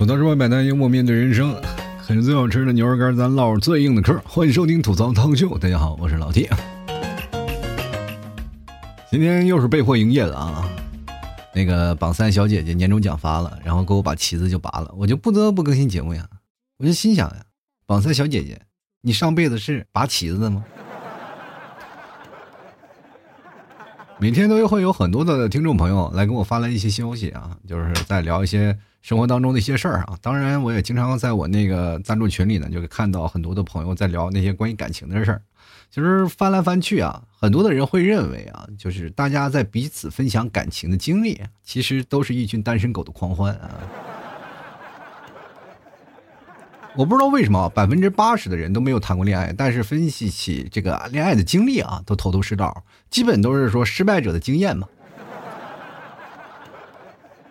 吐槽之外，买单幽默面对人生，啃着最好吃的牛肉干，咱唠最硬的嗑。欢迎收听吐槽汤秀，大家好，我是老 T。今天又是被迫营业了啊！那个榜三小姐姐年终奖发了，然后给我把旗子就拔了，我就不得不更新节目呀。我就心想呀，榜三小姐姐，你上辈子是拔旗子的吗？每天都会有很多的听众朋友来给我发来一些消息啊，就是在聊一些生活当中的一些事儿啊。当然，我也经常在我那个赞助群里呢，就看到很多的朋友在聊那些关于感情的事儿。其实翻来翻去啊，很多的人会认为啊，就是大家在彼此分享感情的经历，其实都是一群单身狗的狂欢啊。我不知道为什么百分之八十的人都没有谈过恋爱，但是分析起这个恋爱的经历啊，都头头是道，基本都是说失败者的经验嘛。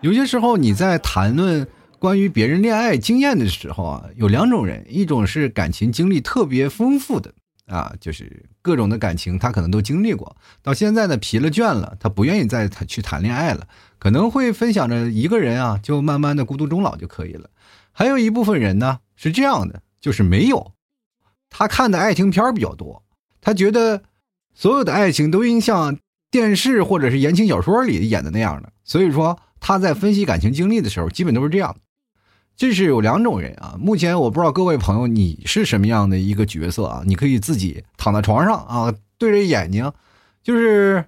有些时候你在谈论关于别人恋爱经验的时候啊，有两种人，一种是感情经历特别丰富的啊，就是各种的感情他可能都经历过，到现在呢疲了倦了，他不愿意再谈去谈恋爱了，可能会分享着一个人啊，就慢慢的孤独终老就可以了。还有一部分人呢。是这样的，就是没有，他看的爱情片比较多，他觉得所有的爱情都应像电视或者是言情小说里演的那样的，所以说他在分析感情经历的时候，基本都是这样。这是有两种人啊，目前我不知道各位朋友你是什么样的一个角色啊？你可以自己躺在床上啊，对着眼睛，就是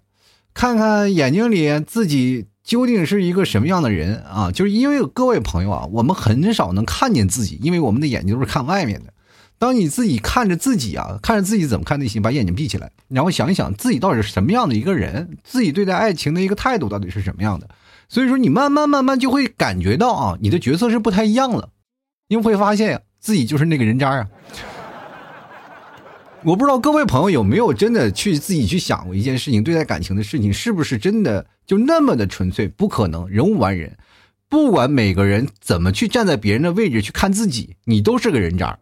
看看眼睛里自己。究竟是一个什么样的人啊？就是因为各位朋友啊，我们很少能看见自己，因为我们的眼睛都是看外面的。当你自己看着自己啊，看着自己怎么看内心，把眼睛闭起来，然后想一想自己到底是什么样的一个人，自己对待爱情的一个态度到底是什么样的。所以说，你慢慢慢慢就会感觉到啊，你的角色是不太一样了，因为会发现，自己就是那个人渣啊。我不知道各位朋友有没有真的去自己去想过一件事情，对待感情的事情是不是真的就那么的纯粹？不可能，人无完人。不管每个人怎么去站在别人的位置去看自己，你都是个人渣。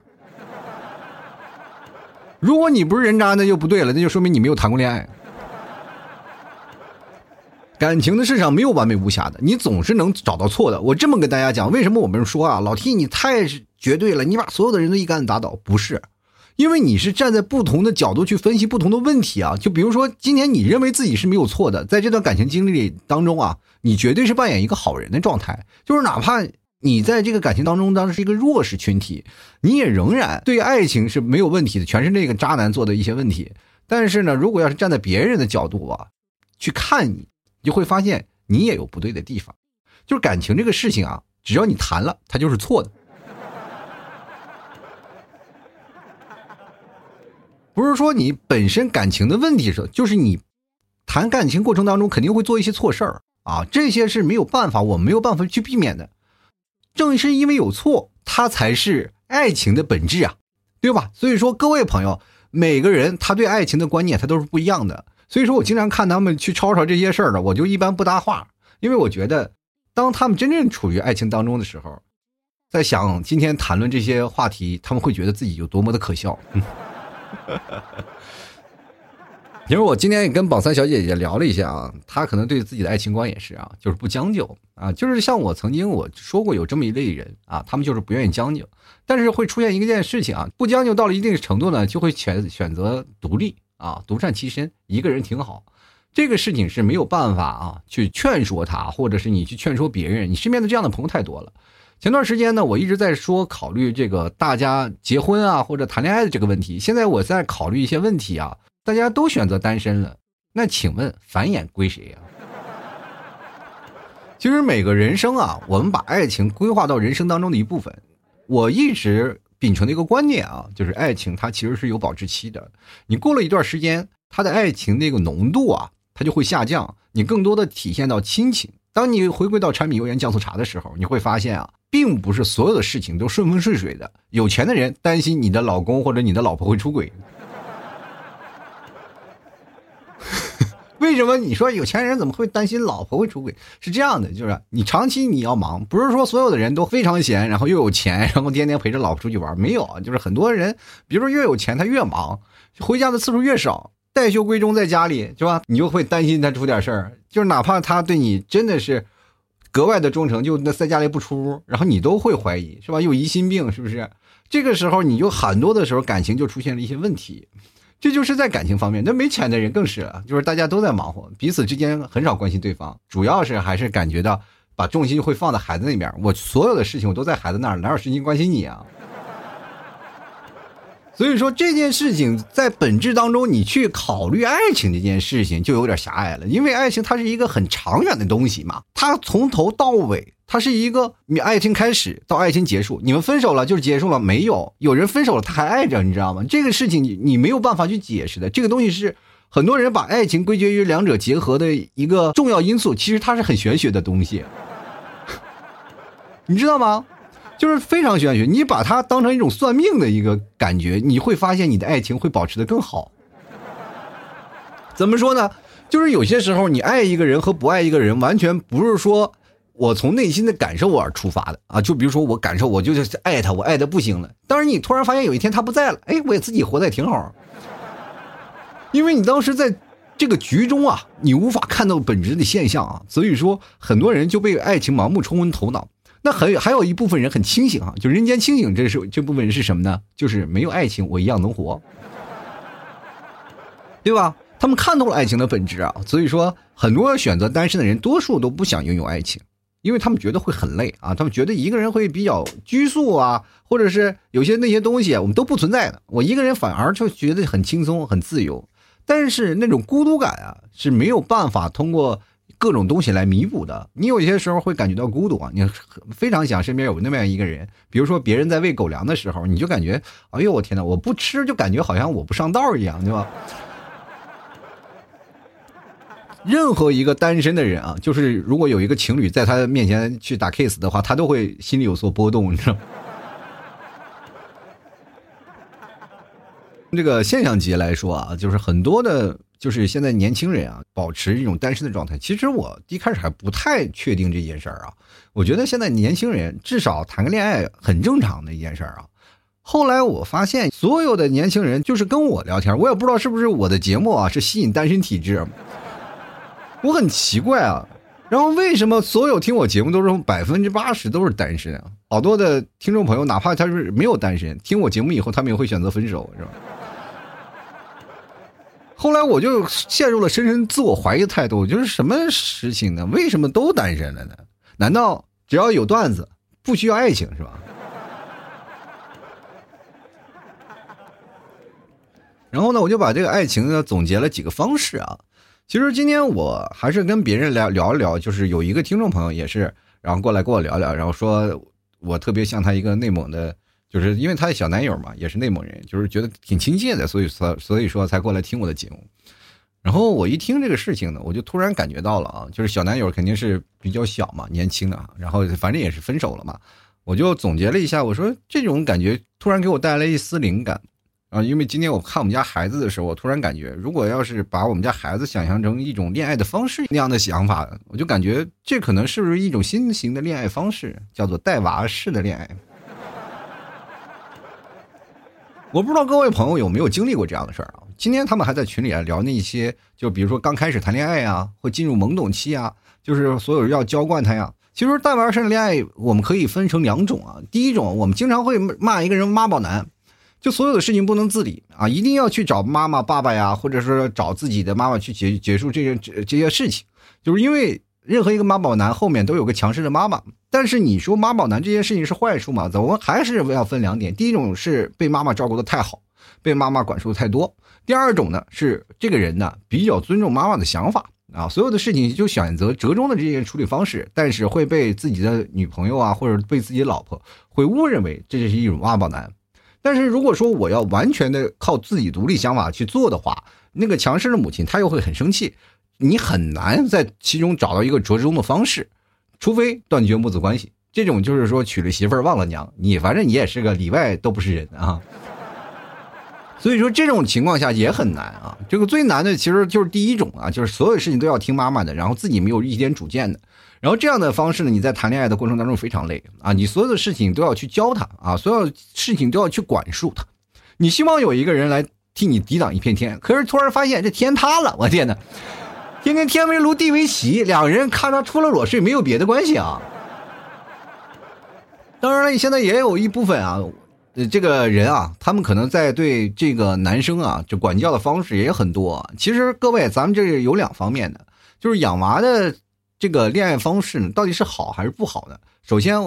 如果你不是人渣，那就不对了，那就说明你没有谈过恋爱。感情的市场没有完美无瑕的，你总是能找到错的。我这么跟大家讲，为什么我们说啊，老 T 你太绝对了，你把所有的人都一竿子打倒，不是。因为你是站在不同的角度去分析不同的问题啊，就比如说今天你认为自己是没有错的，在这段感情经历当中啊，你绝对是扮演一个好人的状态，就是哪怕你在这个感情当中当时是一个弱势群体，你也仍然对爱情是没有问题的，全是那个渣男做的一些问题。但是呢，如果要是站在别人的角度啊去看你，你就会发现你也有不对的地方，就是感情这个事情啊，只要你谈了，它就是错的。不是说你本身感情的问题是，就是你谈感情过程当中肯定会做一些错事儿啊，这些是没有办法，我没有办法去避免的。正是因为有错，它才是爱情的本质啊，对吧？所以说，各位朋友，每个人他对爱情的观念他都是不一样的。所以说我经常看他们去吵吵这些事儿的，我就一般不搭话，因为我觉得，当他们真正处于爱情当中的时候，在想今天谈论这些话题，他们会觉得自己有多么的可笑。因为我今天也跟榜三小姐姐聊了一下啊，她可能对自己的爱情观也是啊，就是不将就啊，就是像我曾经我说过有这么一类人啊，他们就是不愿意将就，但是会出现一个件事情啊，不将就到了一定程度呢，就会选选择独立啊，独善其身，一个人挺好。这个事情是没有办法啊，去劝说他，或者是你去劝说别人，你身边的这样的朋友太多了。前段时间呢，我一直在说考虑这个大家结婚啊或者谈恋爱的这个问题。现在我在考虑一些问题啊，大家都选择单身了，那请问繁衍归谁呀？其实每个人生啊，我们把爱情规划到人生当中的一部分。我一直秉承的一个观念啊，就是爱情它其实是有保质期的。你过了一段时间，它的爱情那个浓度啊，它就会下降，你更多的体现到亲情。当你回归到柴米油盐酱醋茶的时候，你会发现啊。并不是所有的事情都顺风顺水的。有钱的人担心你的老公或者你的老婆会出轨。为什么你说有钱人怎么会担心老婆会出轨？是这样的，就是你长期你要忙，不是说所有的人都非常闲，然后又有钱，然后天天陪着老婆出去玩。没有啊，就是很多人，比如说越有钱他越忙，回家的次数越少，待休归中在家里，是吧？你就会担心他出点事儿，就是哪怕他对你真的是。格外的忠诚，就那在家里不出屋，然后你都会怀疑是吧？有疑心病是不是？这个时候你就很多的时候感情就出现了一些问题，这就是在感情方面。那没钱的人更是了，就是大家都在忙活，彼此之间很少关心对方，主要是还是感觉到把重心会放在孩子那边。我所有的事情我都在孩子那儿，哪有时间关心你啊？所以说这件事情在本质当中，你去考虑爱情这件事情就有点狭隘了，因为爱情它是一个很长远的东西嘛，它从头到尾，它是一个你爱情开始到爱情结束，你们分手了就是结束了，没有有人分手了他还爱着，你知道吗？这个事情你你没有办法去解释的，这个东西是很多人把爱情归结于两者结合的一个重要因素，其实它是很玄学的东西，你知道吗？就是非常玄学，你把它当成一种算命的一个感觉，你会发现你的爱情会保持的更好。怎么说呢？就是有些时候你爱一个人和不爱一个人，完全不是说我从内心的感受而出发的啊。就比如说我感受我就是爱他，我爱的不行了。当然你突然发现有一天他不在了，哎，我也自己活的也挺好。因为你当时在这个局中啊，你无法看到本质的现象啊，所以说很多人就被爱情盲目冲昏头脑。那还有还有一部分人很清醒啊，就人间清醒，这是这部分人是什么呢？就是没有爱情，我一样能活，对吧？他们看透了爱情的本质啊，所以说很多选择单身的人，多数都不想拥有爱情，因为他们觉得会很累啊，他们觉得一个人会比较拘束啊，或者是有些那些东西我们都不存在的，我一个人反而就觉得很轻松很自由，但是那种孤独感啊是没有办法通过。各种东西来弥补的，你有些时候会感觉到孤独啊，你非常想身边有那么样一个人，比如说别人在喂狗粮的时候，你就感觉，哎呦我天呐，我不吃就感觉好像我不上道一样，对吧？任何一个单身的人啊，就是如果有一个情侣在他面前去打 kiss 的话，他都会心里有所波动，你知道吗。这个现象级来说啊，就是很多的。就是现在年轻人啊，保持一种单身的状态。其实我一开始还不太确定这件事儿啊。我觉得现在年轻人至少谈个恋爱很正常的一件事儿啊。后来我发现，所有的年轻人就是跟我聊天，我也不知道是不是我的节目啊是吸引单身体质。我很奇怪啊，然后为什么所有听我节目都是百分之八十都是单身啊？好多的听众朋友，哪怕他是没有单身，听我节目以后，他们也会选择分手，是吧？后来我就陷入了深深自我怀疑的态度，就是什么事情呢？为什么都单身了呢？难道只要有段子，不需要爱情是吧？然后呢，我就把这个爱情呢总结了几个方式啊。其实今天我还是跟别人聊聊一聊，就是有一个听众朋友也是，然后过来跟我聊聊，然后说我特别像他一个内蒙的。就是因为他的小男友嘛，也是内蒙人，就是觉得挺亲切的，所以说所以说才过来听我的节目。然后我一听这个事情呢，我就突然感觉到了啊，就是小男友肯定是比较小嘛，年轻的，然后反正也是分手了嘛。我就总结了一下，我说这种感觉突然给我带来一丝灵感啊，因为今天我看我们家孩子的时候，我突然感觉，如果要是把我们家孩子想象成一种恋爱的方式那样的想法，我就感觉这可能是不是一种新型的恋爱方式，叫做带娃式的恋爱。我不知道各位朋友有没有经历过这样的事儿啊？今天他们还在群里啊聊那些，就比如说刚开始谈恋爱啊，会进入懵懂期啊，就是所有人要娇惯他呀。其实带娃式的恋爱，我们可以分成两种啊。第一种，我们经常会骂一个人妈宝男，就所有的事情不能自理啊，一定要去找妈妈、爸爸呀，或者说找自己的妈妈去结结束这些这这些事情，就是因为。任何一个妈宝男后面都有个强势的妈妈，但是你说妈宝男这件事情是坏处吗？我们还是要分两点。第一种是被妈妈照顾的太好，被妈妈管束的太多；第二种呢是这个人呢比较尊重妈妈的想法啊，所有的事情就选择折中的这些处理方式，但是会被自己的女朋友啊或者被自己老婆会误认为这就是一种妈宝男。但是如果说我要完全的靠自己独立想法去做的话，那个强势的母亲她又会很生气。你很难在其中找到一个折中的方式，除非断绝母子关系。这种就是说娶了媳妇儿忘了娘，你反正你也是个里外都不是人啊。所以说这种情况下也很难啊。这个最难的其实就是第一种啊，就是所有事情都要听妈妈的，然后自己没有一点主见的。然后这样的方式呢，你在谈恋爱的过程当中非常累啊，你所有的事情都要去教他啊，所有事情都要去管束他。你希望有一个人来替你抵挡一片天，可是突然发现这天塌了，我天哪！天跟天为炉，地为席，两个人咔嚓出了裸睡，没有别的关系啊。当然了，现在也有一部分啊，这个人啊，他们可能在对这个男生啊，就管教的方式也很多。其实各位，咱们这有两方面的，就是养娃的这个恋爱方式呢，到底是好还是不好呢？首先，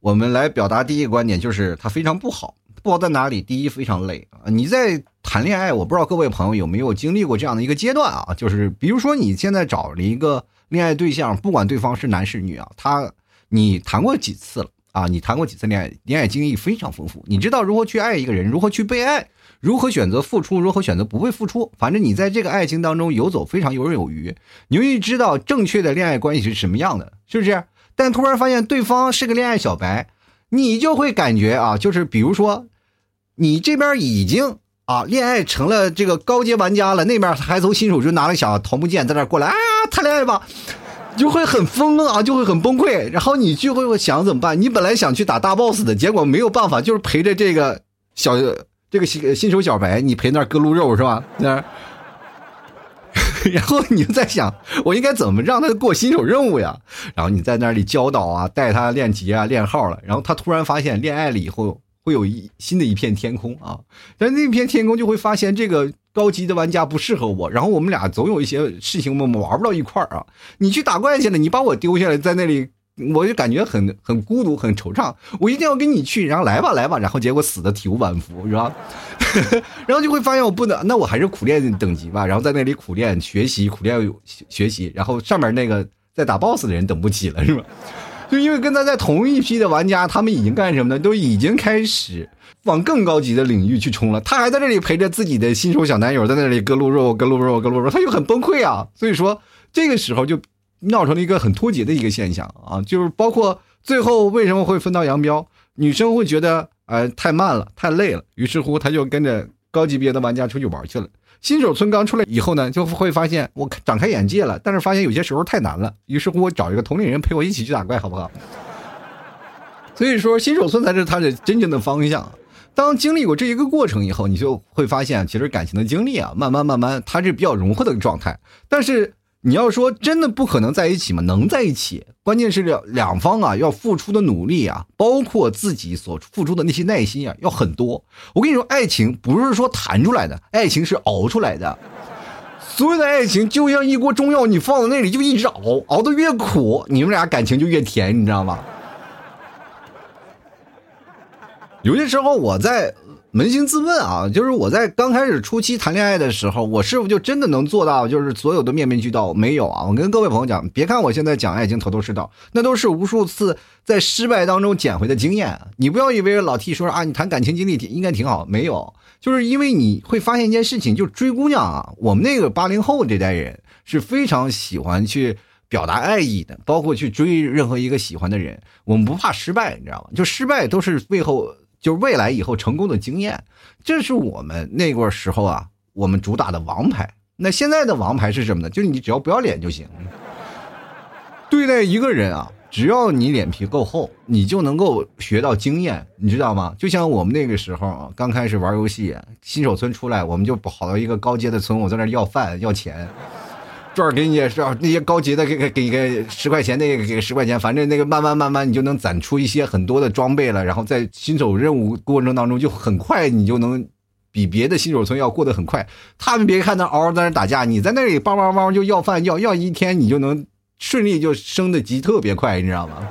我们来表达第一个观点，就是它非常不好。不好在哪里？第一，非常累啊！你在谈恋爱，我不知道各位朋友有没有经历过这样的一个阶段啊？就是比如说你现在找了一个恋爱对象，不管对方是男是女啊，他你谈过几次了啊？你谈过几次恋爱？恋爱经历非常丰富，你知道如何去爱一个人，如何去被爱，如何选择付出，如何选择不会付出。反正你在这个爱情当中游走非常游刃有余，你会知道正确的恋爱关系是什么样的，是不是？但突然发现对方是个恋爱小白，你就会感觉啊，就是比如说。你这边已经啊恋爱成了这个高阶玩家了，那边还从新手就拿了小桃木剑在那过来啊谈恋爱吧，就会很疯啊，就会很崩溃，然后你就会想怎么办？你本来想去打大 boss 的，结果没有办法，就是陪着这个小这个新新手小白，你陪那割鹿肉是吧？那，然后你就在想，我应该怎么让他过新手任务呀？然后你在那里教导啊，带他练级啊，练号了，然后他突然发现恋爱了以后。会有一新的一片天空啊，但那片天空就会发现这个高级的玩家不适合我，然后我们俩总有一些事情我们玩不到一块儿啊。你去打怪去了，你把我丢下来在那里，我就感觉很很孤独，很惆怅。我一定要跟你去，然后来吧来吧，然后结果死的体无完肤，是吧？然后就会发现我不能，那我还是苦练等级吧，然后在那里苦练学习，苦练学习，然后上面那个在打 BOSS 的人等不起了，是吧？就因为跟他在同一批的玩家，他们已经干什么呢？都已经开始往更高级的领域去冲了。他还在这里陪着自己的新手小男友在那里割鹿肉、割鹿肉、割鹿肉，他就很崩溃啊。所以说，这个时候就闹成了一个很脱节的一个现象啊。就是包括最后为什么会分道扬镳，女生会觉得呃太慢了、太累了，于是乎他就跟着高级别的玩家出去玩去了。新手村刚出来以后呢，就会发现我长开眼界了，但是发现有些时候太难了。于是乎，我找一个同龄人陪我一起去打怪，好不好？所以说，新手村才是他的真正的方向。当经历过这一个过程以后，你就会发现，其实感情的经历啊，慢慢慢慢，它是比较融合的一个状态。但是。你要说真的不可能在一起吗？能在一起，关键是两两方啊要付出的努力啊，包括自己所付出的那些耐心啊，要很多。我跟你说，爱情不是说谈出来的，爱情是熬出来的。所有的爱情就像一锅中药，你放在那里就一直熬，熬得越苦，你们俩感情就越甜，你知道吗？有些时候我在。扪心自问啊，就是我在刚开始初期谈恋爱的时候，我是否就真的能做到，就是所有的面面俱到？没有啊！我跟各位朋友讲，别看我现在讲爱情头头是道，那都是无数次在失败当中捡回的经验。你不要以为老 T 说啊，你谈感情经历应该挺好，没有，就是因为你会发现一件事情，就追姑娘啊，我们那个八零后这代人是非常喜欢去表达爱意的，包括去追任何一个喜欢的人，我们不怕失败，你知道吗？就失败都是背后。就是未来以后成功的经验，这是我们那个时候啊，我们主打的王牌。那现在的王牌是什么呢？就是你只要不要脸就行。对待一个人啊，只要你脸皮够厚，你就能够学到经验，你知道吗？就像我们那个时候啊，刚开始玩游戏，新手村出来，我们就跑到一个高阶的村，我在那要饭要钱。这儿给你也是那些高级的给给给个十块钱，那个给十块钱，反正那个慢慢慢慢你就能攒出一些很多的装备了，然后在新手任务过程当中就很快，你就能比别的新手村要过得很快。他们别看那嗷嗷在那打架，你在那里梆梆梆就要饭要要一天，你就能顺利就升的级特别快，你知道吗？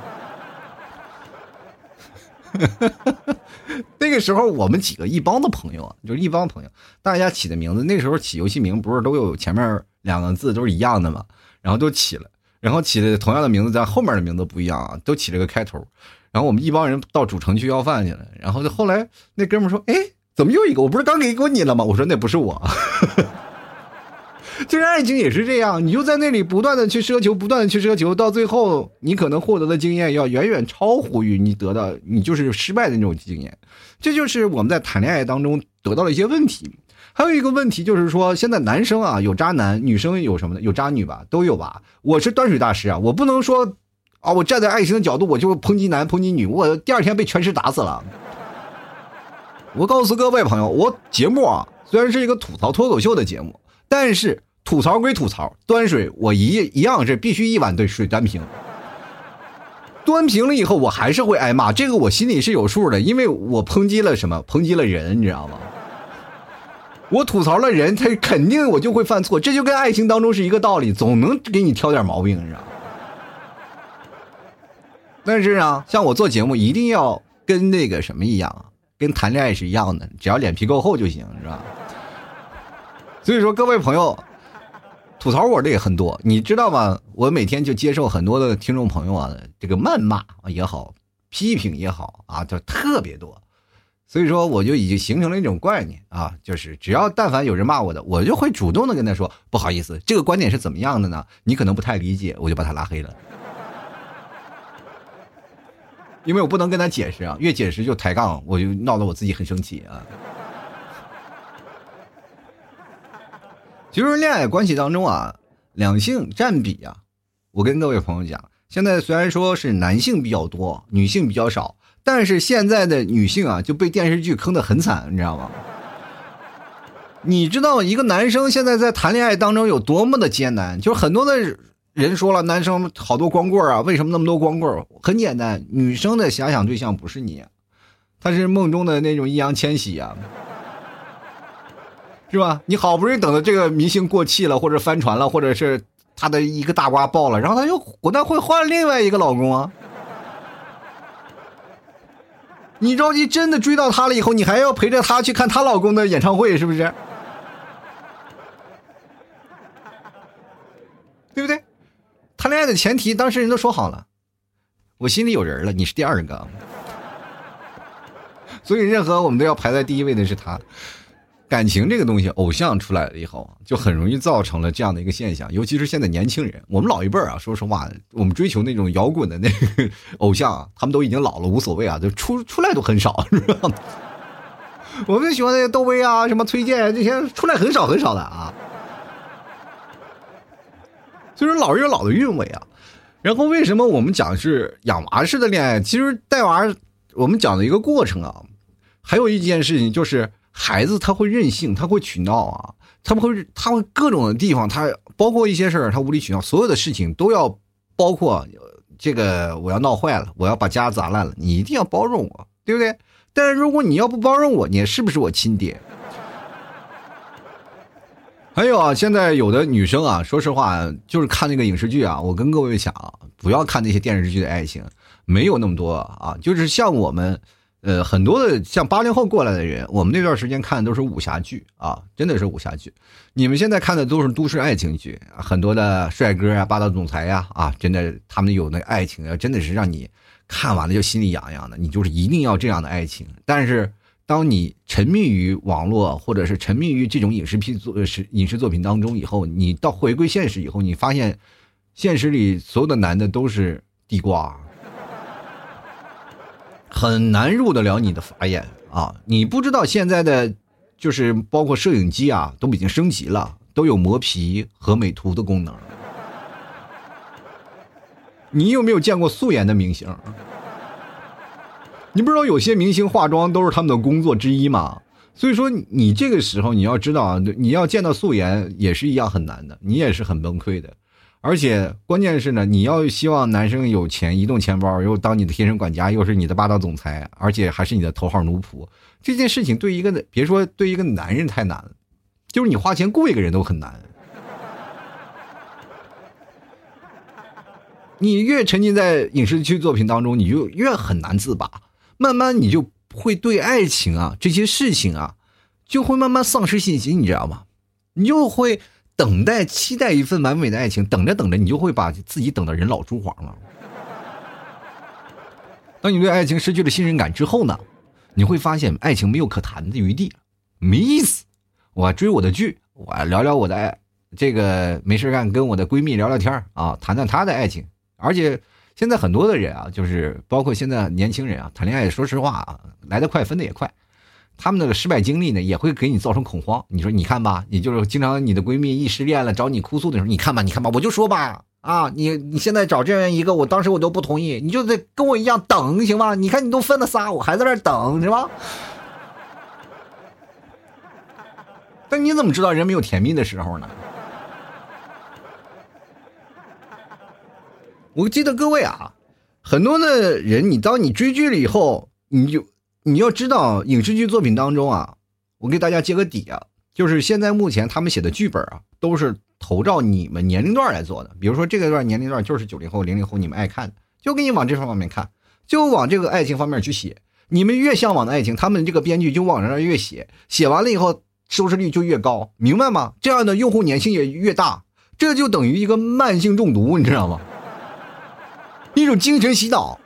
那个时候我们几个一帮的朋友啊，就是一帮朋友，大家起的名字，那时候起游戏名不是都有前面。两个字都是一样的嘛，然后都起了，然后起的同样的名字，但后面的名字不一样啊，都起了个开头。然后我们一帮人到主城去要饭去了，然后就后来那哥们说：“哎，怎么又一个？我不是刚给过你了吗？”我说：“那不是我。”就是爱情也是这样，你就在那里不断的去奢求，不断的去奢求，到最后你可能获得的经验要远远超乎于你得到你就是失败的那种经验。这就是我们在谈恋爱当中得到了一些问题。还有一个问题就是说，现在男生啊有渣男，女生有什么呢？有渣女吧，都有吧。我是端水大师啊，我不能说啊，我站在爱情的角度，我就抨击男抨击女，我第二天被全尸打死了。我告诉各位朋友，我节目啊虽然是一个吐槽脱口秀的节目，但是吐槽归吐槽，端水我一一样是必须一碗对水端平。端平了以后，我还是会挨骂，这个我心里是有数的，因为我抨击了什么？抨击了人，你知道吗？我吐槽了人，他肯定我就会犯错，这就跟爱情当中是一个道理，总能给你挑点毛病，你知道？但是啊，像我做节目，一定要跟那个什么一样，跟谈恋爱是一样的，只要脸皮够厚就行，是吧？所以说，各位朋友。吐槽我的也很多，你知道吗？我每天就接受很多的听众朋友啊，这个谩骂也好，批评也好啊，就特别多。所以说，我就已经形成了一种概念啊，就是只要但凡有人骂我的，我就会主动的跟他说不好意思，这个观点是怎么样的呢？你可能不太理解，我就把他拉黑了。因为我不能跟他解释啊，越解释就抬杠，我就闹得我自己很生气啊。其实恋爱关系当中啊，两性占比啊，我跟各位朋友讲，现在虽然说是男性比较多，女性比较少，但是现在的女性啊就被电视剧坑得很惨，你知道吗？你知道一个男生现在在谈恋爱当中有多么的艰难？就很多的人说了，男生好多光棍啊，为什么那么多光棍？很简单，女生的遐想对象不是你，他是梦中的那种易烊千玺啊。是吧？你好不容易等到这个明星过气了，或者翻船了，或者是他的一个大瓜爆了，然后他又我那会换另外一个老公啊。你着急真的追到她了以后，你还要陪着她去看她老公的演唱会，是不是？对不对？谈恋爱的前提，当事人都说好了，我心里有人了，你是第二个，所以任何我们都要排在第一位的是他。感情这个东西，偶像出来了以后，就很容易造成了这样的一个现象。尤其是现在年轻人，我们老一辈儿啊，说实话，我们追求那种摇滚的那个偶像啊，他们都已经老了，无所谓啊，就出出来都很少，是吧？我们喜欢那些窦唯啊，什么崔健这些，出来很少很少的啊。所以说，老人有老的韵味啊。然后，为什么我们讲是养娃式的恋爱？其实带娃，我们讲的一个过程啊，还有一件事情就是。孩子他会任性，他会取闹啊，他们会他会各种的地方，他包括一些事儿，他无理取闹，所有的事情都要包括这个，我要闹坏了，我要把家砸烂了，你一定要包容我，对不对？但是如果你要不包容我，你是不是我亲爹？还有啊，现在有的女生啊，说实话，就是看那个影视剧啊，我跟各位讲，不要看那些电视剧的爱情，没有那么多啊，就是像我们。呃，很多的像八零后过来的人，我们那段时间看的都是武侠剧啊，真的是武侠剧。你们现在看的都是都市爱情剧，很多的帅哥啊、霸道总裁呀，啊，真的他们有那爱情啊，真的是让你看完了就心里痒痒的。你就是一定要这样的爱情。但是，当你沉迷于网络或者是沉迷于这种影视片作是影视作品当中以后，你到回归现实以后，你发现现实里所有的男的都是地瓜。很难入得了你的法眼啊！你不知道现在的，就是包括摄影机啊，都已经升级了，都有磨皮和美图的功能。你有没有见过素颜的明星？你不知道有些明星化妆都是他们的工作之一吗？所以说，你这个时候你要知道啊，你要见到素颜也是一样很难的，你也是很崩溃的。而且关键是呢，你要希望男生有钱，移动钱包，又当你的贴身管家，又是你的霸道总裁，而且还是你的头号奴仆，这件事情对一个别说对一个男人太难了，就是你花钱雇一个人都很难。你越沉浸在影视剧作品当中，你就越很难自拔，慢慢你就会对爱情啊这些事情啊，就会慢慢丧失信心，你知道吗？你就会。等待、期待一份完美的爱情，等着等着，你就会把自己等的人老珠黄了。当你对爱情失去了信任感之后呢，你会发现爱情没有可谈的余地，没意思。我追我的剧，我聊聊我的爱，这个没事干，跟我的闺蜜聊聊天啊，谈谈她的爱情。而且现在很多的人啊，就是包括现在年轻人啊，谈恋爱，说实话啊，来得快，分的也快。他们那个失败经历呢也会给你造成恐慌。你说你看吧也就是经常你的闺蜜一失恋了找你哭诉的时候你看吧你看吧我就说吧啊你你现在找这样一个我当时我都不同意你就得跟我一样等行吗你看你都分了仨我还在那等是吧？但你怎么知道人没有甜蜜的时候呢？我记得各位啊很多的人你当你追剧了以后你就你要知道，影视剧作品当中啊，我给大家揭个底啊，就是现在目前他们写的剧本啊，都是投照你们年龄段来做的。比如说这个段年龄段就是九零后、零零后，你们爱看，就给你往这方面看，就往这个爱情方面去写。你们越向往的爱情，他们这个编剧就往那越写，写完了以后收视率就越高，明白吗？这样的用户粘性也越大，这就等于一个慢性中毒，你知道吗？一种精神洗脑，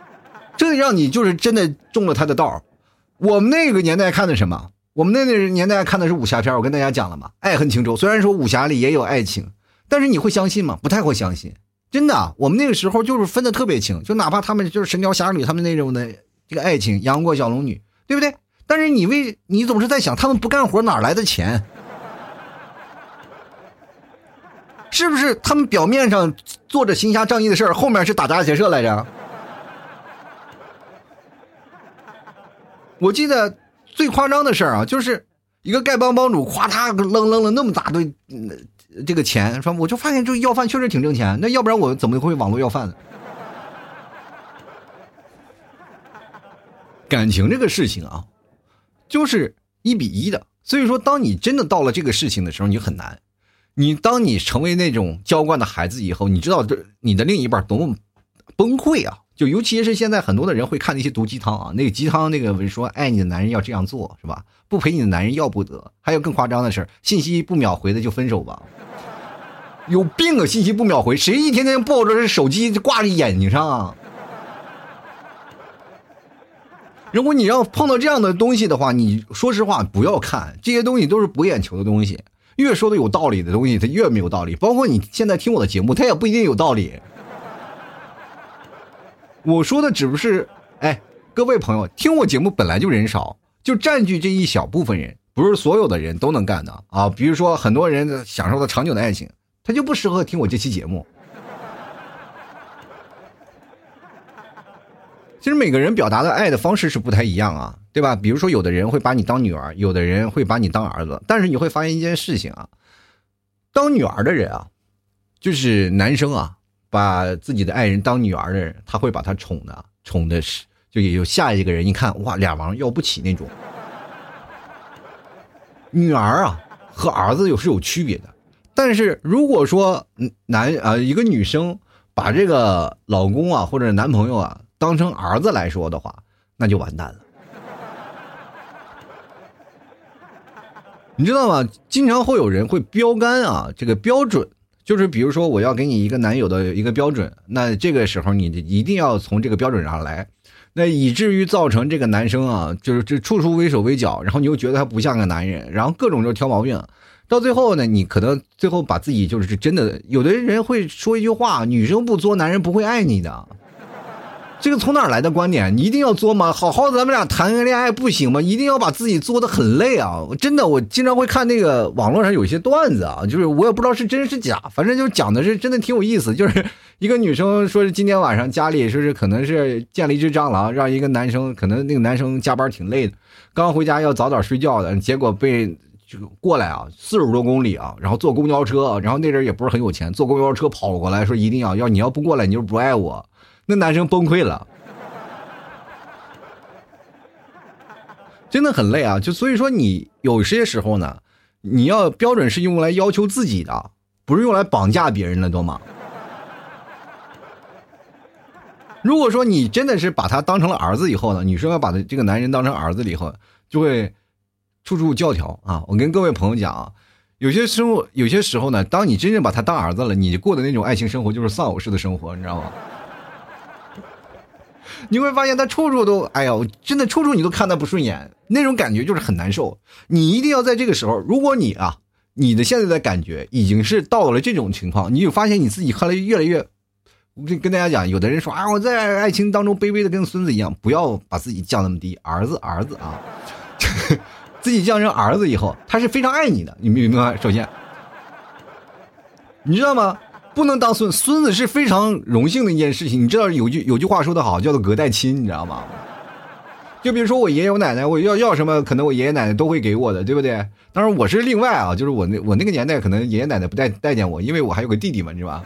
这让你就是真的中了他的道我们那个年代看的什么？我们那个年代看的是武侠片，我跟大家讲了嘛，爱恨情仇。虽然说武侠里也有爱情，但是你会相信吗？不太会相信。真的，我们那个时候就是分的特别清，就哪怕他们就是神雕侠侣他们那种的。这个爱情杨过小龙女，对不对？但是你为你总是在想，他们不干活哪来的钱？是不是他们表面上做着行侠仗义的事儿，后面是打家劫舍来着？我记得最夸张的事儿啊，就是一个丐帮帮主，夸他扔扔了那么大堆这个钱，说我就发现这要饭确实挺挣钱，那要不然我怎么会网络要饭呢？感情这个事情啊，就是一比一的。所以说，当你真的到了这个事情的时候，你很难。你当你成为那种娇惯的孩子以后，你知道这你的另一半多么崩溃啊！就尤其是现在很多的人会看那些毒鸡汤啊，那个鸡汤那个说爱你的男人要这样做是吧？不陪你的男人要不得。还有更夸张的事信息不秒回的就分手吧。有病啊！信息不秒回，谁一天天抱着这手机挂在眼睛上啊？如果你要碰到这样的东西的话，你说实话不要看这些东西，都是博眼球的东西。越说的有道理的东西，它越没有道理。包括你现在听我的节目，它也不一定有道理。我说的只不是，哎，各位朋友，听我节目本来就人少，就占据这一小部分人，不是所有的人都能干的啊。比如说，很多人享受的长久的爱情，他就不适合听我这期节目。其实每个人表达的爱的方式是不太一样啊，对吧？比如说，有的人会把你当女儿，有的人会把你当儿子。但是你会发现一件事情啊，当女儿的人啊，就是男生啊，把自己的爱人当女儿的人，他会把她宠的宠的是，就也有下一个人一看哇，俩王要不起那种。女儿啊和儿子有是有区别的，但是如果说男啊一个女生把这个老公啊或者男朋友啊。当成儿子来说的话，那就完蛋了。你知道吗？经常会有人会标杆啊，这个标准就是，比如说我要给你一个男友的一个标准，那这个时候你一定要从这个标准上来，那以至于造成这个男生啊，就是这处处畏手畏脚，然后你又觉得他不像个男人，然后各种就挑毛病，到最后呢，你可能最后把自己就是真的，有的人会说一句话：女生不作，男人不会爱你的。这个从哪来的观点？你一定要作吗？好好咱们俩谈个恋爱不行吗？一定要把自己作的很累啊！我真的，我经常会看那个网络上有些段子啊，就是我也不知道是真是假，反正就讲的是真的挺有意思。就是一个女生说是今天晚上家里说是可能是见了一只蟑螂，让一个男生可能那个男生加班挺累的，刚回家要早点睡觉的，结果被就过来啊四十多公里啊，然后坐公交车，然后那人也不是很有钱，坐公交车跑过来说一定要要你要不过来你就不爱我。那男生崩溃了，真的很累啊！就所以说，你有些时候呢，你要标准是用来要求自己的，不是用来绑架别人的，懂吗？如果说你真的是把他当成了儿子以后呢，女生要把这个男人当成儿子了以后，就会处处教条啊！我跟各位朋友讲啊，有些生活，有些时候呢，当你真正把他当儿子了，你过的那种爱情生活就是丧偶式的生活，你知道吗？你会发现他处处都，哎呀，真的处处你都看他不顺眼，那种感觉就是很难受。你一定要在这个时候，如果你啊，你的现在的感觉已经是到了这种情况，你就发现你自己后来越来越，我跟跟大家讲，有的人说啊，我在爱情当中卑微的跟孙子一样，不要把自己降那么低，儿子儿子啊，自己降成儿子以后，他是非常爱你的，你明白？首先，你知道吗？不能当孙孙子是非常荣幸的一件事情，你知道有句有句话说的好，叫做隔代亲，你知道吗？就比如说我爷爷我奶奶，我要要什么，可能我爷爷奶奶都会给我的，对不对？当然我是另外啊，就是我那我那个年代，可能爷爷奶奶不待待见我，因为我还有个弟弟嘛，是吧？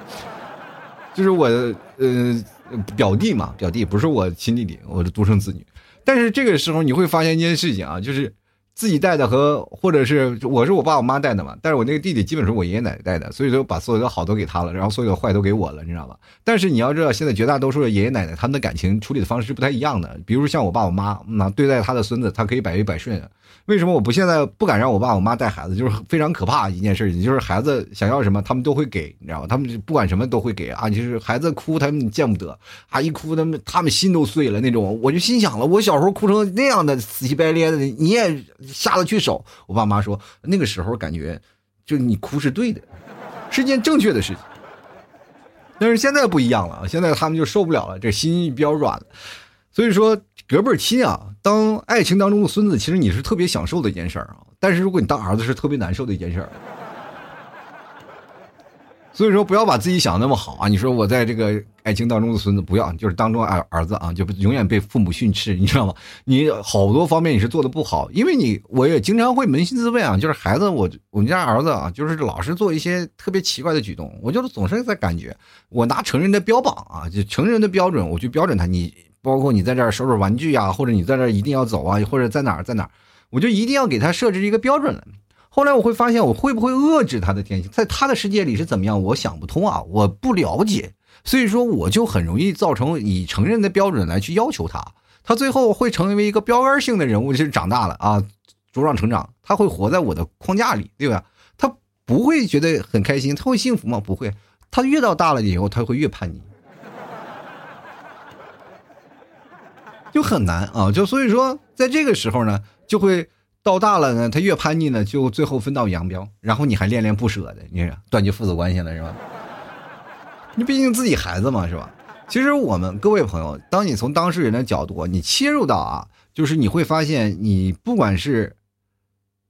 就是我的呃表弟嘛，表弟不是我亲弟弟，我的独生子女。但是这个时候你会发现一件事情啊，就是自己带的和或者是我是我爸我妈带的嘛，但是我那个弟弟基本是我爷爷奶奶带的，所以说把所有的好都给他了，然后所有的坏都给我了，你知道吧？但是你要知道，现在绝大多数的爷爷奶奶他们的感情处理的方式是不太一样的，比如像我爸我妈，那对待他的孙子，他可以百依百顺。为什么我不现在不敢让我爸我妈带孩子？就是非常可怕一件事情，就是孩子想要什么，他们都会给，你知道吧？他们不管什么都会给啊！就是孩子哭，他们见不得啊，一哭他们他们心都碎了那种。我就心想了，我小时候哭成那样的死乞白咧的，你也下得去手？我爸妈说那个时候感觉，就你哭是对的，是件正确的事情。但是现在不一样了，现在他们就受不了了，这心比较软了，所以说。隔辈亲啊，当爱情当中的孙子，其实你是特别享受的一件事儿啊。但是如果你当儿子，是特别难受的一件事儿。所以说，不要把自己想那么好啊！你说我在这个爱情当中的孙子，不要就是当中儿儿子啊，就永远被父母训斥，你知道吗？你好多方面你是做的不好，因为你我也经常会扪心自问啊，就是孩子，我我们家儿子啊，就是老是做一些特别奇怪的举动，我就总是在感觉，我拿成人的标榜啊，就成人的标准，我去标准他，你。包括你在这儿收拾玩具啊，或者你在这儿一定要走啊，或者在哪儿在哪儿，我就一定要给他设置一个标准。后来我会发现，我会不会遏制他的天性，在他的世界里是怎么样，我想不通啊，我不了解，所以说我就很容易造成以成人的标准来去要求他，他最后会成为一个标杆性的人物，就是长大了啊，茁壮成长，他会活在我的框架里，对吧？他不会觉得很开心，他会幸福吗？不会，他越到大了以后，他会越叛逆。就很难啊，就所以说，在这个时候呢，就会到大了呢，他越叛逆呢，就最后分道扬镳，然后你还恋恋不舍的，你断绝父子关系了是吧？你毕竟自己孩子嘛是吧？其实我们各位朋友，当你从当事人的角度，你切入到啊，就是你会发现，你不管是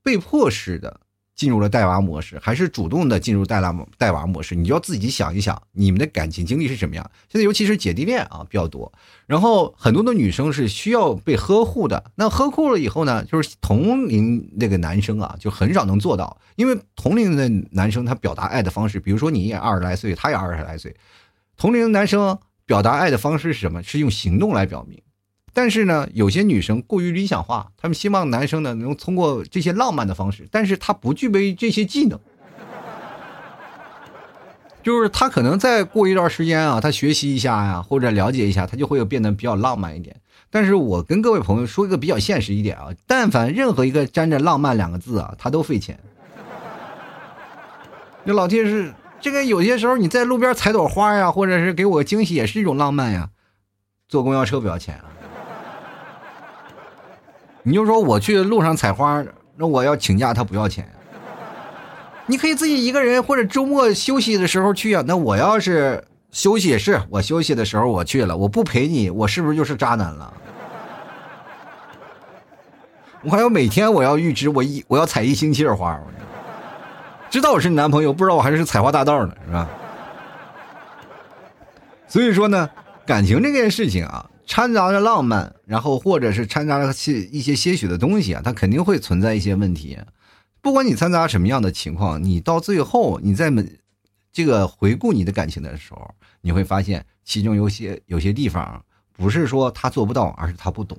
被迫式的。进入了带娃模式，还是主动的进入带娃带娃模式？你就要自己想一想，你们的感情经历是什么样？现在尤其是姐弟恋啊比较多，然后很多的女生是需要被呵护的。那呵护了以后呢，就是同龄那个男生啊，就很少能做到，因为同龄的男生他表达爱的方式，比如说你也二十来岁，他也二十来岁，同龄的男生表达爱的方式是什么？是用行动来表明。但是呢，有些女生过于理想化，她们希望男生呢能通过这些浪漫的方式，但是她不具备这些技能，就是他可能再过一段时间啊，他学习一下呀，或者了解一下，他就会变得比较浪漫一点。但是我跟各位朋友说一个比较现实一点啊，但凡任何一个沾着浪漫两个字啊，他都费钱。那老天是这个，有些时候你在路边采朵花呀，或者是给我个惊喜，也是一种浪漫呀。坐公交车不要钱啊。你就说我去路上采花，那我要请假，他不要钱。你可以自己一个人或者周末休息的时候去啊。那我要是休息也，是我休息的时候我去了，我不陪你，我是不是就是渣男了？我还要每天我要预支我一我要采一星期的花，知道我是你男朋友，不知道我还是采花大盗呢，是吧？所以说呢，感情这件事情啊。掺杂着浪漫，然后或者是掺杂了些一些些许的东西啊，它肯定会存在一些问题。不管你掺杂什么样的情况，你到最后你在们这个回顾你的感情的时候，你会发现其中有些有些地方不是说他做不到，而是他不懂。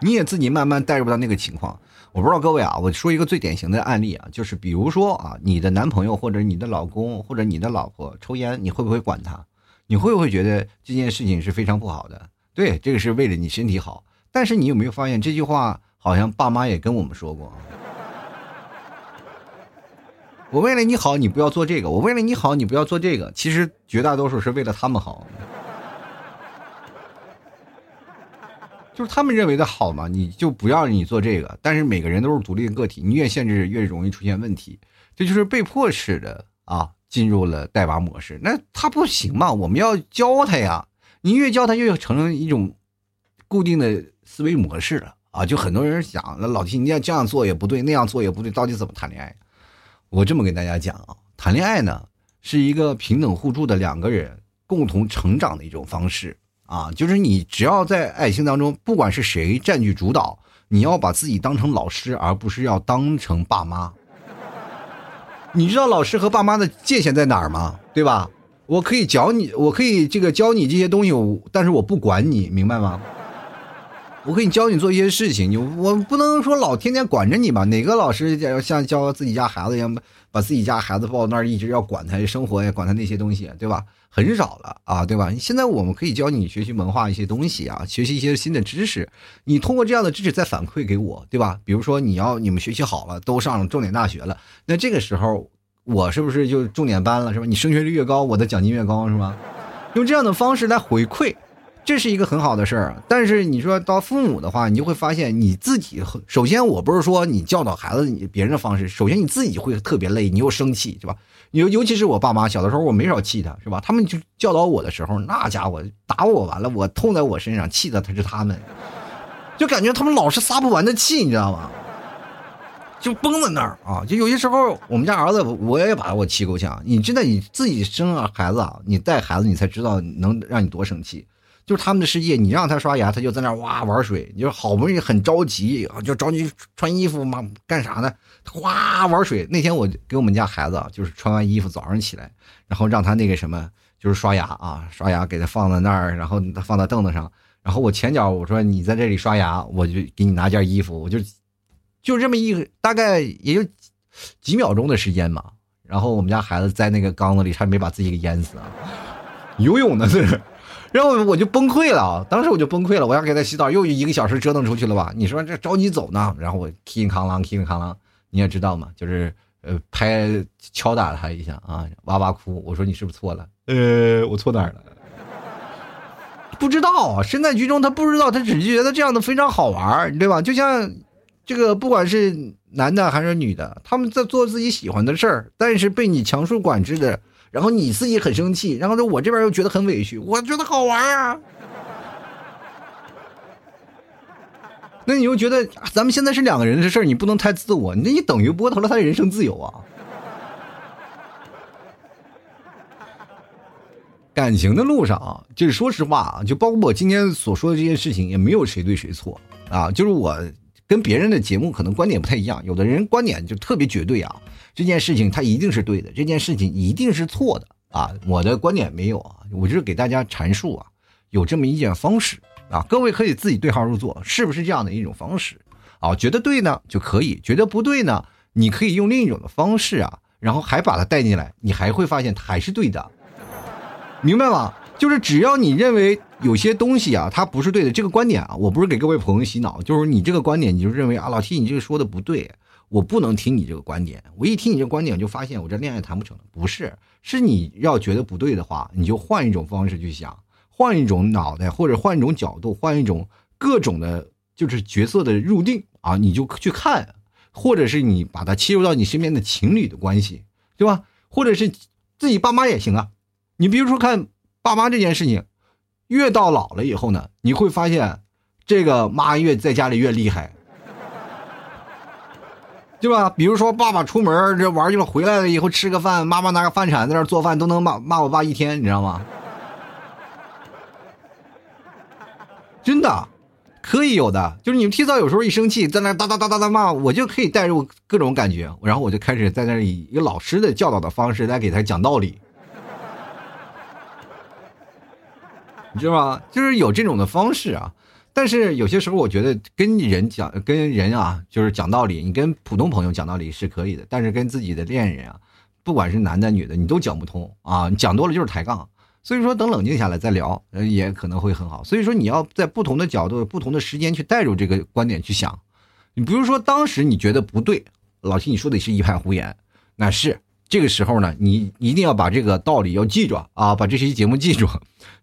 你也自己慢慢带入到那个情况。我不知道各位啊，我说一个最典型的案例啊，就是比如说啊，你的男朋友或者你的老公或者你的老婆抽烟，你会不会管他？你会不会觉得这件事情是非常不好的？对，这个是为了你身体好。但是你有没有发现这句话好像爸妈也跟我们说过？我为了你好，你不要做这个；我为了你好，你不要做这个。其实绝大多数是为了他们好，就是他们认为的好嘛，你就不要你做这个。但是每个人都是独立的个体，你越限制越容易出现问题，这就是被迫式的啊。进入了带娃模式，那他不行嘛？我们要教他呀！你越教他，越成了一种固定的思维模式了啊！就很多人想，那老提你要这样做也不对，那样做也不对，到底怎么谈恋爱？我这么跟大家讲啊，谈恋爱呢是一个平等互助的两个人共同成长的一种方式啊！就是你只要在爱情当中，不管是谁占据主导，你要把自己当成老师，而不是要当成爸妈。你知道老师和爸妈的界限在哪儿吗？对吧？我可以教你，我可以这个教你这些东西，但是我不管你，明白吗？我可以教你做一些事情，你我不能说老天天管着你吧？哪个老师像教自己家孩子一样，把自己家孩子抱到那儿，一直要管他生活呀，管他那些东西，对吧？很少了啊，对吧？现在我们可以教你学习文化一些东西啊，学习一些新的知识。你通过这样的知识再反馈给我，对吧？比如说你要你们学习好了，都上重点大学了，那这个时候我是不是就重点班了，是吧？你升学率越高，我的奖金越高，是吧？用这样的方式来回馈。这是一个很好的事儿，但是你说到父母的话，你就会发现你自己。首先，我不是说你教导孩子你别人的方式，首先你自己会特别累，你又生气，是吧？尤尤其是我爸妈，小的时候我没少气他，是吧？他们就教导我的时候，那家伙打我完了，我痛在我身上，气的他是他们，就感觉他们老是撒不完的气，你知道吗？就崩在那儿啊！就有些时候，我们家儿子我也把我气够呛。你真的你自己生了孩子啊，你带孩子，你才知道能让你多生气。就是他们的世界，你让他刷牙，他就在那哇玩水。你就好不容易很着急啊，就着急穿衣服嘛，干啥呢？哗玩水。那天我给我们家孩子就是穿完衣服，早上起来，然后让他那个什么，就是刷牙啊，刷牙给他放在那儿，然后放在凳子上。然后我前脚我说你在这里刷牙，我就给你拿件衣服，我就就这么一个大概也就几秒钟的时间嘛。然后我们家孩子在那个缸子里差点没把自己给淹死啊，游泳呢是。然后我就崩溃了，当时我就崩溃了，我要给他洗澡，又一个小时折腾出去了吧？你说这着急走呢？然后我叮哐啷，叮哐啷，你也知道嘛，就是呃拍敲打他一下啊，哇哇哭。我说你是不是错了？呃，我错哪儿了？不知道啊，身在局中他不知道，他只是觉得这样的非常好玩，对吧？就像这个不管是男的还是女的，他们在做自己喜欢的事儿，但是被你强束管制的。然后你自己很生气，然后呢，我这边又觉得很委屈，我觉得好玩啊。那你又觉得咱们现在是两个人的事儿，你不能太自我，那你等于剥夺了他的人生自由啊。感情的路上啊，就是说实话啊，就包括我今天所说的这件事情，也没有谁对谁错啊，就是我跟别人的节目可能观点不太一样，有的人观点就特别绝对啊。这件事情它一定是对的，这件事情一定是错的啊！我的观点没有啊，我就是给大家阐述啊，有这么一件方式啊，各位可以自己对号入座，是不是这样的一种方式啊？觉得对呢就可以，觉得不对呢，你可以用另一种的方式啊，然后还把它带进来，你还会发现它还是对的，明白吗？就是只要你认为有些东西啊，它不是对的，这个观点啊，我不是给各位朋友洗脑，就是你这个观点，你就认为啊，老 T 你这个说的不对。我不能听你这个观点，我一听你这观点，就发现我这恋爱谈不成了。不是，是你要觉得不对的话，你就换一种方式去想，换一种脑袋，或者换一种角度，换一种各种的，就是角色的入定啊，你就去看，或者是你把它切入到你身边的情侣的关系，对吧？或者是自己爸妈也行啊。你比如说看爸妈这件事情，越到老了以后呢，你会发现这个妈越在家里越厉害。对吧？比如说，爸爸出门这玩去了，回来了以后吃个饭，妈妈拿个饭铲在那做饭，都能骂骂我爸一天，你知道吗？真的，可以有的。就是你们提早有时候一生气，在那哒哒哒哒哒骂，我就可以带入各种感觉，然后我就开始在那以一个老师的教导的方式来给他讲道理，你知道吗？就是有这种的方式啊。但是有些时候，我觉得跟人讲、跟人啊，就是讲道理。你跟普通朋友讲道理是可以的，但是跟自己的恋人啊，不管是男的女的，你都讲不通啊。你讲多了就是抬杠。所以说，等冷静下来再聊，也可能会很好。所以说，你要在不同的角度、不同的时间去带入这个观点去想。你比如说，当时你觉得不对，老七你说的是一派胡言，那是这个时候呢，你一定要把这个道理要记住啊，把这期节目记住。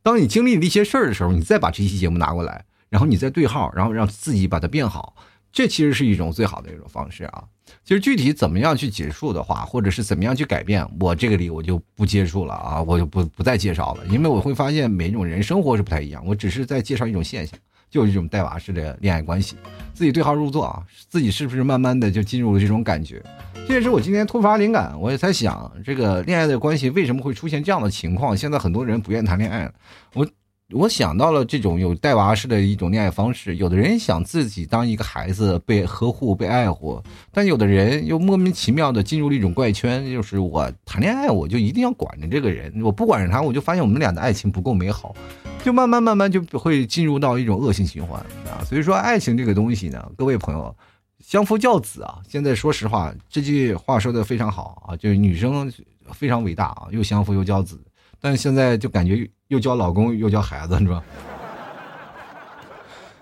当你经历了一些事儿的时候，你再把这期节目拿过来。然后你再对号，然后让自己把它变好，这其实是一种最好的一种方式啊。其实具体怎么样去结束的话，或者是怎么样去改变，我这个里我就不接触了啊，我就不不再介绍了，因为我会发现每一种人生活是不太一样。我只是在介绍一种现象，就是一种带娃式的恋爱关系，自己对号入座啊，自己是不是慢慢的就进入了这种感觉？这也是我今天突发灵感，我也在想，这个恋爱的关系为什么会出现这样的情况？现在很多人不愿谈恋爱了，我。我想到了这种有带娃式的一种恋爱方式。有的人想自己当一个孩子，被呵护、被爱护；但有的人又莫名其妙的进入了一种怪圈，就是我谈恋爱我就一定要管着这个人，我不管着他，我就发现我们俩的爱情不够美好，就慢慢慢慢就会进入到一种恶性循环啊。所以说，爱情这个东西呢，各位朋友，相夫教子啊。现在说实话，这句话说的非常好啊，就是女生非常伟大啊，又相夫又教子。但现在就感觉又教老公又教孩子，是吧？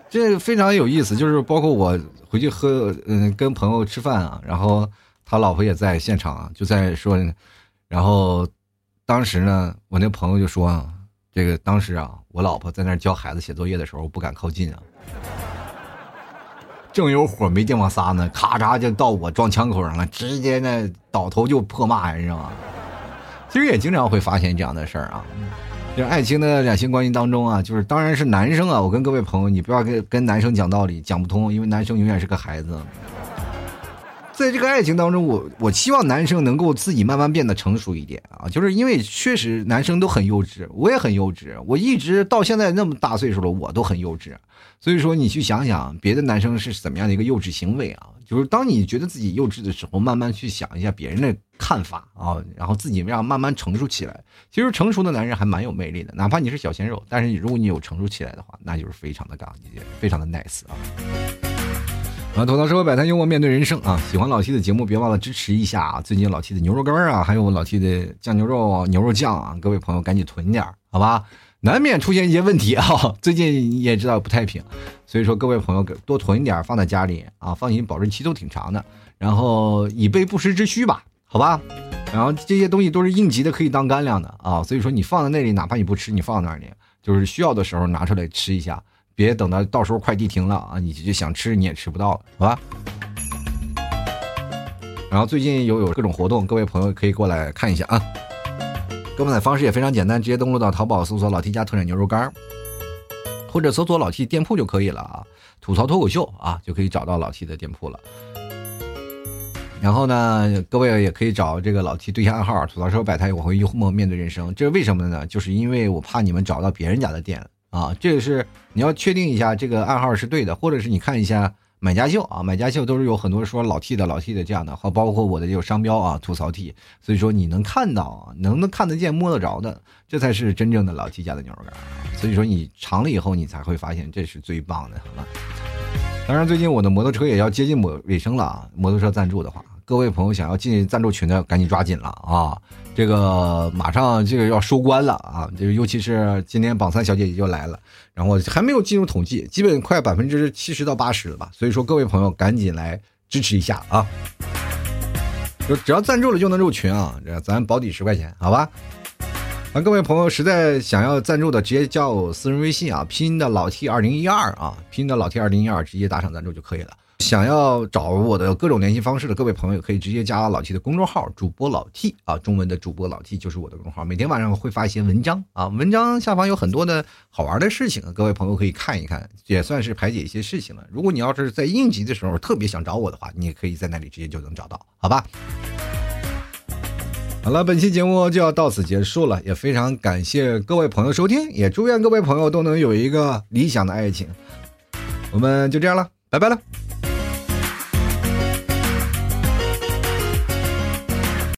这非常有意思。就是包括我回去喝，嗯，跟朋友吃饭啊，然后他老婆也在现场，就在说。然后当时呢，我那朋友就说：“这个当时啊，我老婆在那教孩子写作业的时候，不敢靠近啊，正有火没地方撒呢，咔嚓就到我撞枪口上了，直接呢倒头就破骂，你知道吗？”其实也经常会发现这样的事儿啊，就爱情的两性关系当中啊，就是当然是男生啊，我跟各位朋友，你不要跟跟男生讲道理，讲不通，因为男生永远是个孩子。在这个爱情当中，我我希望男生能够自己慢慢变得成熟一点啊，就是因为确实男生都很幼稚，我也很幼稚，我一直到现在那么大岁数了，我都很幼稚。所以说，你去想想别的男生是怎么样的一个幼稚行为啊。就是当你觉得自己幼稚的时候，慢慢去想一下别人的看法啊，然后自己让慢慢成熟起来。其实成熟的男人还蛮有魅力的，哪怕你是小鲜肉，但是如果你有成熟起来的话，那就是非常的杠气，非常的 nice 啊。啊，吐槽社会百态，幽默面对人生啊！喜欢老 T 的节目，别忘了支持一下啊！最近老 T 的牛肉干啊，还有老 T 的酱牛肉、牛肉酱啊，各位朋友赶紧囤点好吧？难免出现一些问题啊，最近你也知道不太平，所以说各位朋友多囤一点放在家里啊，放心，保质期都挺长的，然后以备不时之需吧，好吧？然后这些东西都是应急的，可以当干粮的啊，所以说你放在那里，哪怕你不吃，你放在那里，就是需要的时候拿出来吃一下，别等到到时候快递停了啊，你就想吃你也吃不到了，好吧？然后最近有有各种活动，各位朋友可以过来看一下啊。购买方式也非常简单，直接登录到淘宝搜索“老 T 家特产牛肉干”，或者搜索“老 T 店铺”就可以了啊。吐槽脱口秀啊，就可以找到老 T 的店铺了。然后呢，各位也可以找这个老 T 对象暗号“吐槽社会百态”，我会幽默面对人生。这是为什么呢？就是因为我怕你们找到别人家的店啊。这个是你要确定一下这个暗号是对的，或者是你看一下。买家秀啊，买家秀都是有很多说老 T 的老 T 的这样的，和包括我的这个商标啊，吐槽 T，所以说你能看到，能能看得见、摸得着的，这才是真正的老 T 家的牛肉干。所以说你尝了以后，你才会发现这是最棒的，好吧？当然，最近我的摩托车也要接近尾尾声了啊，摩托车赞助的话。各位朋友想要进赞助群的，赶紧抓紧了啊！这个马上这个要收官了啊！这个尤其是今天榜三小姐姐就来了，然后还没有进入统计，基本快百分之七十到八十了吧。所以说各位朋友赶紧来支持一下啊！就只要赞助了就能入群啊！咱保底十块钱，好吧？那各位朋友实在想要赞助的，直接加我私人微信啊，拼的老 T 二零一二啊，拼的老 T 二零一二，直接打赏赞助就可以了。想要找我的各种联系方式的各位朋友，可以直接加老 T 的公众号“主播老 T” 啊，中文的主播老 T 就是我的公众号。每天晚上会发一些文章啊，文章下方有很多的好玩的事情，各位朋友可以看一看，也算是排解一些事情了。如果你要是在应急的时候特别想找我的话，你也可以在那里直接就能找到，好吧？好了，本期节目就要到此结束了，也非常感谢各位朋友收听，也祝愿各位朋友都能有一个理想的爱情。我们就这样了，拜拜了。